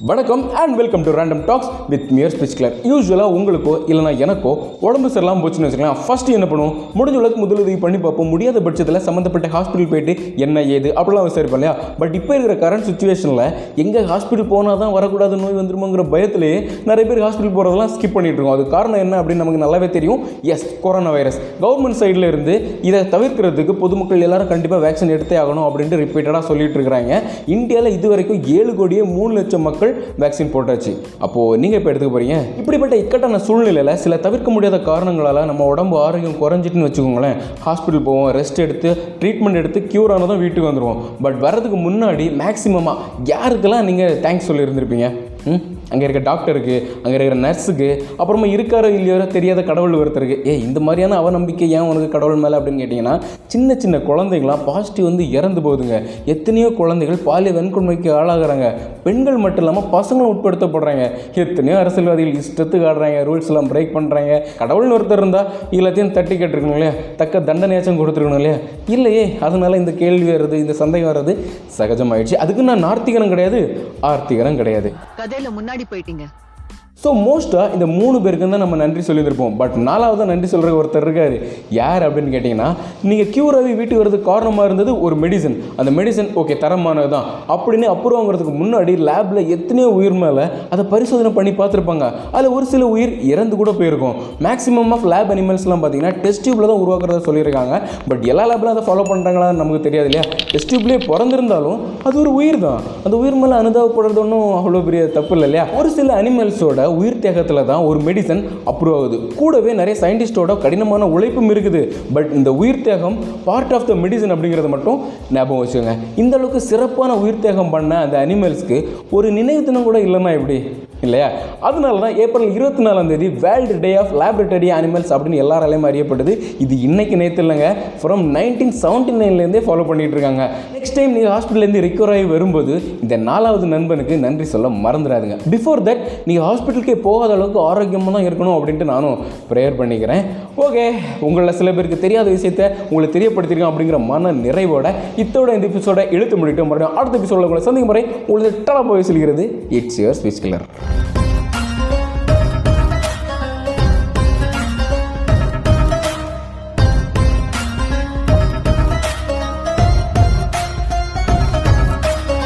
வணக்கம் and welcome to random talks with மியர் speech clear யூஸ்வலாக உங்களுக்கோ இல்லைனா எனக்கோ உடம்பு சரியில்லாமல் போச்சுன்னு வச்சுக்கலாம் ஃபஸ்ட்டு என்ன பண்ணுவோம்? முடிஞ்ச அளவுக்கு முதலுதவி பண்ணி பார்ப்போம். முடியாத பட்சத்தில் சம்மந்தப்பட்ட ஹாஸ்பிட்டல் போயிட்டு என்ன ஏது அப்படிலாம் விசாரிப்போம் இல்லையா? பட் இப்போ இருக்கிற கரண்ட் சுச்சுவேஷனில் எங்கே ஹாஸ்பிட்டல் போனால் தான் வரக்கூடாத நோய் வந்துருமோங்கிற பயத்திலேயே நிறைய பேர் ஹாஸ்பிட்டல் போகிறதெல்லாம் ஸ்கிப் பண்ணிட்டு இருக்கோம். அது காரணம் என்ன அப்படின்னு நமக்கு நல்லாவே தெரியும். எஸ் கொரோனா வைரஸ் கவர்மெண்ட் சைடில் இருந்து இதை தவிர்க்கிறதுக்கு பொதுமக்கள் எல்லாரும் கண்டிப்பாக வேக்சின் எடுத்தே ஆகணும் அப்படின்ட்டு ரிப்பீட்டடாக சொல்லிட்டு இருக்கிறாங்க. இந்தியாவில் இது வரைக்கும் ஏழு கோடியே மூணு லட்சம் மக்கள் வேக்சின் போட்டாச்சு. அப்போது நீங்கள் இப்போ எடுத்துக்க போகிறீங்க இப்படிப்பட்ட இக்கட்டான சூழ்நிலையில் சில தவிர்க்க முடியாத காரணங்களால் நம்ம உடம்பு ஆரோக்கியம் குறைஞ்சிட்டுன்னு வச்சுக்கோங்களேன். ஹாஸ்பிட்டல் போவோம் ரெஸ்ட் எடுத்து ட்ரீட்மெண்ட் எடுத்து க்யூர் ஆனதும் வீட்டுக்கு வந்துடுவோம் பட் வரதுக்கு முன்னாடி மேக்ஸிமமாக யாருக்கெல்லாம் நீங்கள் தேங்க்ஸ் சொல்லியிருந்திருப்பீங்க? ம்? அங்கே இருக்க டாக்டருக்கு அங்கே இருக்கிற நர்ஸுக்கு அப்புறமா இருக்காரோ இல்லையோ தெரியாத கடவுள் ஒருத்தருக்கு. ஏ இந்த மாதிரியான அவநம்பிக்கை ஏன் உனக்கு கடவுள் மேலே அப்படின்னு கேட்டிங்கன்னா சின்ன சின்ன குழந்தைங்களாம் பாசிட்டிவ் வந்து இறந்து போகுதுங்க. எத்தனையோ குழந்தைகள் பாலிய வன்கொடுமைக்கு ஆளாகிறாங்க. பெண்கள் மட்டும் இல்லாமல் பசங்களும் உட்படுத்தப்படுறாங்க. எத்தனையோ அரசியல்வாதிகள் இஷ்டத்துக்கு ஆடுறாங்க ரூல்ஸ் எல்லாம் பிரேக் பண்ணுறாங்க கடவுள்னு ஒருத்தர் இருந்தால் எல்லாத்தையும் தட்டி கேட்டிருக்கணும் இல்லையா? தக்க தண்டனையாச்சும் கொடுத்துருக்கணும் இல்லையா? இல்லையே அதனால் இந்த கேள்வி வர்றது இந்த சந்தேகம் வர்றது சகஜமாயிடுச்சு. அதுக்கு நான் நார்த்திகரம் கிடையாது ஆர்த்திகரம் கிடையாது. கதையில் முன்னாடி போயிட்டீங்க. ஸோ மோஸ்ட்டாக uh, இந்த மூணு பேருக்கு தான் நம்ம நன்றி சொல்லியிருப்போம் பட் நாலாவது நன்றி சொல்கிற ஒருத்தர் இருக்கார். யார் அப்படின்னு கேட்டிங்கன்னா நீங்கள் க்யூர் ஆகி வீட்டுக்கு வரதுக்கு காரணமாக இருந்தது ஒரு மெடிசன் அந்த மெடிசன் ஓகே தரமானது தான். அப்படின்னு அப்ரூவ் ஆகிறதுக்கு முன்னாடி லேபில் எத்தனையோ உயிர் மேலே அதை பரிசோதனை பண்ணி பார்த்துருப்பாங்க. அதில் ஒரு சில உயிர் இறந்து கூட போயிருக்கும். மேக்ஸிமம் ஆஃப் லேப் அனிமல்ஸ்லாம் பார்த்தீங்கன்னா டெஸ்ட் டியூப்பில் தான் உருவாக்குறதா சொல்லியிருக்காங்க. பட் எல்லா லேப்லையும் அதை ஃபாலோ பண்ணுறாங்களான்னு நமக்கு தெரியாது இல்லையா? டெஸ்ட் டியூப்லேயே பிறந்திருந்தாலும் அது ஒரு உயிர் தான். அந்த உயிர் மேலே அனுதாபப்படுறது ஒன்றும் அவ்வளோ பெரிய தப்பு இல்லை இல்லையா? ஒரு சில அனிமல்ஸோட உயிர் தேகத்தில் தான் ஒரு மெடிசன் அப்ரூவ் ஆகுது. கூடவே நிறைய சயின்டிஸ்டோட கடினமான உழைப்பும் இருக்குது. பட் இந்த உயிர் தேகம் பார்ட் ஆஃப் த மெடிசன் அப்படிங்கிறத மட்டும் ஞாபகம் வச்சுக்கோங்க. இந்த அளவுக்கு சிறப்பான உயிர் தேகம் பண்ண அந்த அனிமல்ஸ்க்கு ஒரு நினைவு தினம் கூட இல்லைன்னா எப்படி? இல்லையா? அதனால தான் ஏப்ரல் இருபத்தி நாலாம் தேதி world day of laboratory animals அப்படின்னு எல்லாராலையும் அறியப்படுது இது இன்னைக்கு நேற்று இல்லைங்க. ஃப்ரம் நைன்டீன் செவன்டி நைன்லேருந்தே ஃபாலோ பண்ணிகிட்டு இருக்காங்க நெக்ஸ்ட் டைம் நீங்கள் ஹாஸ்பிட்டல்லேருந்து ரிக்கவர் ஆகி வரும்போது இந்த நாலாவது நண்பனுக்கு நன்றி சொல்ல மறந்துடாதுங்க. பிஃபோர் தட் நீங்கள் ஹாஸ்பிட்டலுக்கே போகாத அளவுக்கு ஆரோக்கியமாக தான் இருக்கணும் அப்படின்ட்டு நானும் ப்ரேயர் பண்ணிக்கிறேன். ஓகே உங்களில் சில பேருக்கு தெரியாத விஷயத்த உங்களுக்கு தெரியப்படுத்திருக்கோம் அப்படிங்கிற மன நிறைவோட இத்தோட இந்த எபிசோட இழுத்து முடிட்டு மறுபடியும் அடுத்த எபிசோட உங்களை சந்திக்கும் முறை உங்களுக்கு டலா போய் சொல்கிறது it's your speech clear Bye.